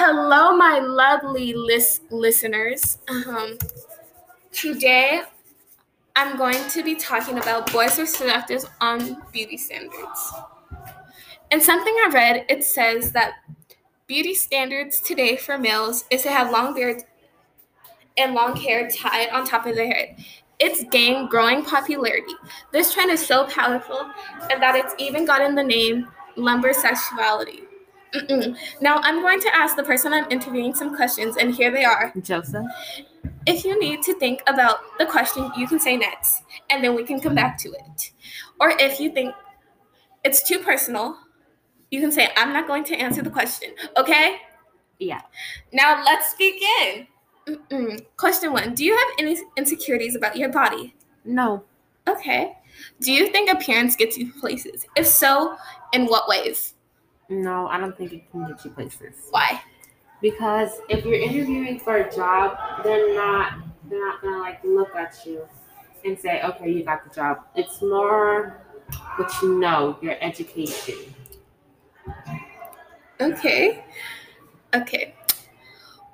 Hello, my lovely lis- listeners. Um, today, I'm going to be talking about boys perspectives on beauty standards. And something I read, it says that beauty standards today for males is to have long beards and long hair tied on top of their head. It's gained growing popularity. This trend is so powerful, and that it's even gotten the name lumbersexuality. Mm-mm. Now, I'm going to ask the person I'm interviewing some questions, and here they are. Joseph. If you need to think about the question, you can say next, and then we can come back to it. Or if you think it's too personal, you can say, I'm not going to answer the question, okay? Yeah. Now, let's begin. Mm-mm. Question one Do you have any insecurities about your body? No. Okay. Do you think appearance gets you places? If so, in what ways? No, I don't think it can get you places. Why? Because if you're interviewing for a job, they're not they're not gonna like look at you and say, okay, you got the job. It's more what you know, your education. Okay. Okay.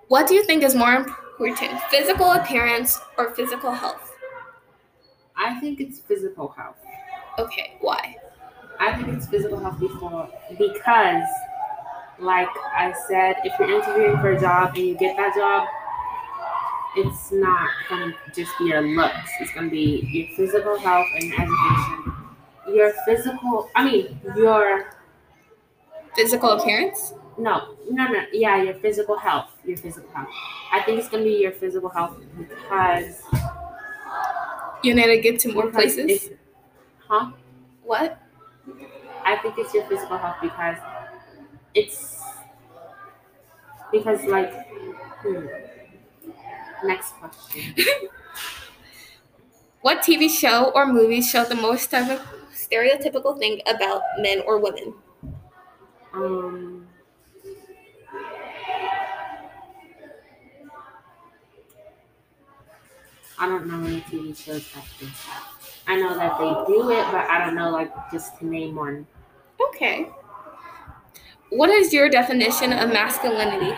What do you think is more important, physical appearance or physical health? I think it's physical health. Okay, why? I think it's physical health before because, like I said, if you're interviewing for a job and you get that job, it's not gonna just be your looks. It's gonna be your physical health and your education. Your physical, I mean, your Physical appearance? no, no, no, yeah, your physical health. Your physical health. I think it's gonna be your physical health because You need to get to more places? huh? What? I think it's your physical health because it's because like hmm. next question. What TV show or movie show the most stereotypical thing about men or women? Um I don't know any TV shows like this. I know that they do it, but I don't know like just to name one. Okay. What is your definition of masculinity?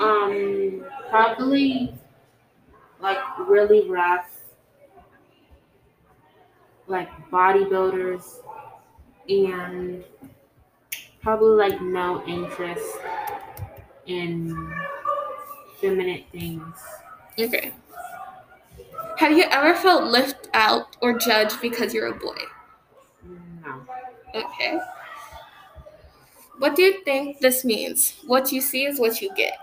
Um probably like really rough like bodybuilders and probably like no interest in feminine things. Okay. Have you ever felt left out or judged because you're a boy? No. Okay. What do you think this means? What you see is what you get.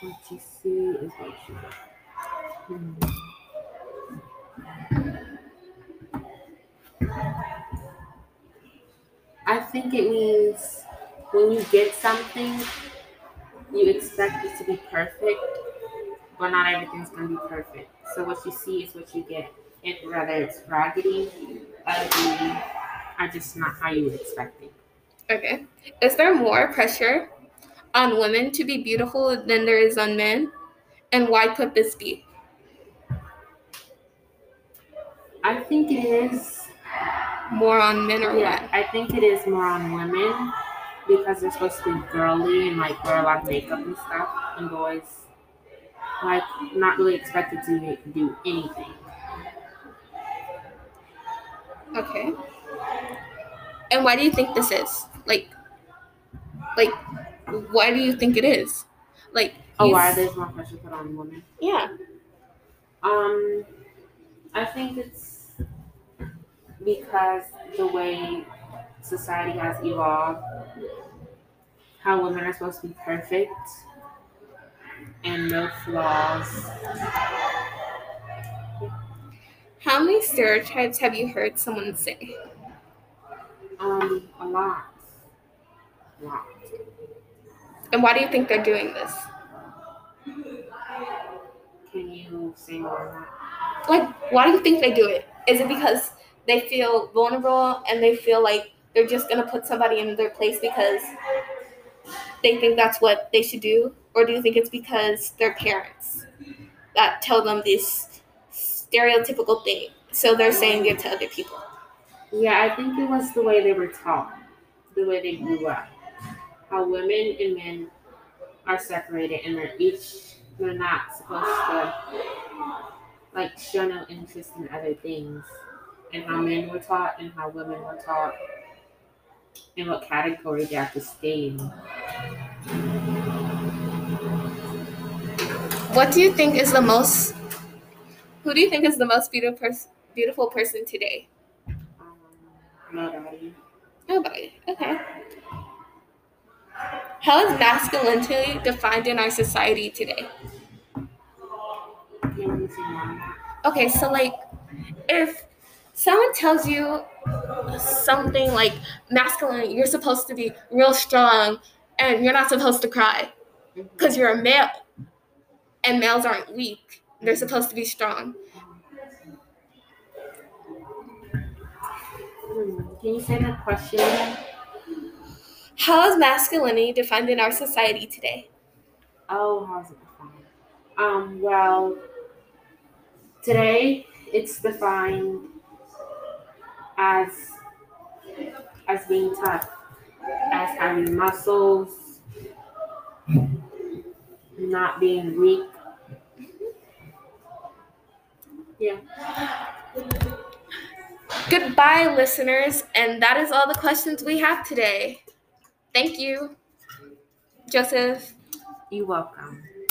What you see is what you get. Hmm. I think it means when you get something, you expect it to be perfect, but not everything's gonna be perfect. So what you see is what you get. It whether it's raggedy, ugly, or just not how you would expect it. Okay. Is there more pressure on women to be beautiful than there is on men? And why could this be? I think it is More on men or Yeah, what? I think it is more on women because they're supposed to be girly and like wear a lot of makeup and stuff, and boys like not really expected to do anything. Okay. And why do you think this is? Like, like, why do you think it is? Like, Oh, why there's more pressure put on women? Yeah. Um, I think it's because the way society has evolved, how women are supposed to be perfect and no flaws. How many stereotypes have you heard someone say? Um, a lot. A lot. And why do you think they're doing this? Can you say more? Like, why do you think they do it? Is it because they feel vulnerable and they feel like they're just gonna put somebody in their place because they think that's what they should do? Or do you think it's because their parents that tell them this stereotypical thing? So they're saying it to other people. Yeah, I think it was the way they were taught, the way they grew up. How women and men are separated and they're each they're not supposed to like show no interest in other things and how men were taught and how women were taught and what category they have to stay in. What do you think is the most? Who do you think is the most beautiful person? Beautiful person today? Um, nobody. Nobody. Okay. How is masculinity defined in our society today? Can you see more on that? Okay, so like if someone tells you something like masculine, you're supposed to be real strong and you're not supposed to cry because you're a male and males aren't weak. They're supposed to be strong. Can you say that question? How is masculinity defined in our society today? Oh, how's it defined? Um, well, today it's defined as as being tough, as having muscles, not being weak. Yeah. Goodbye, listeners, and that is all the questions we have today. Thank you, Joseph. You're welcome.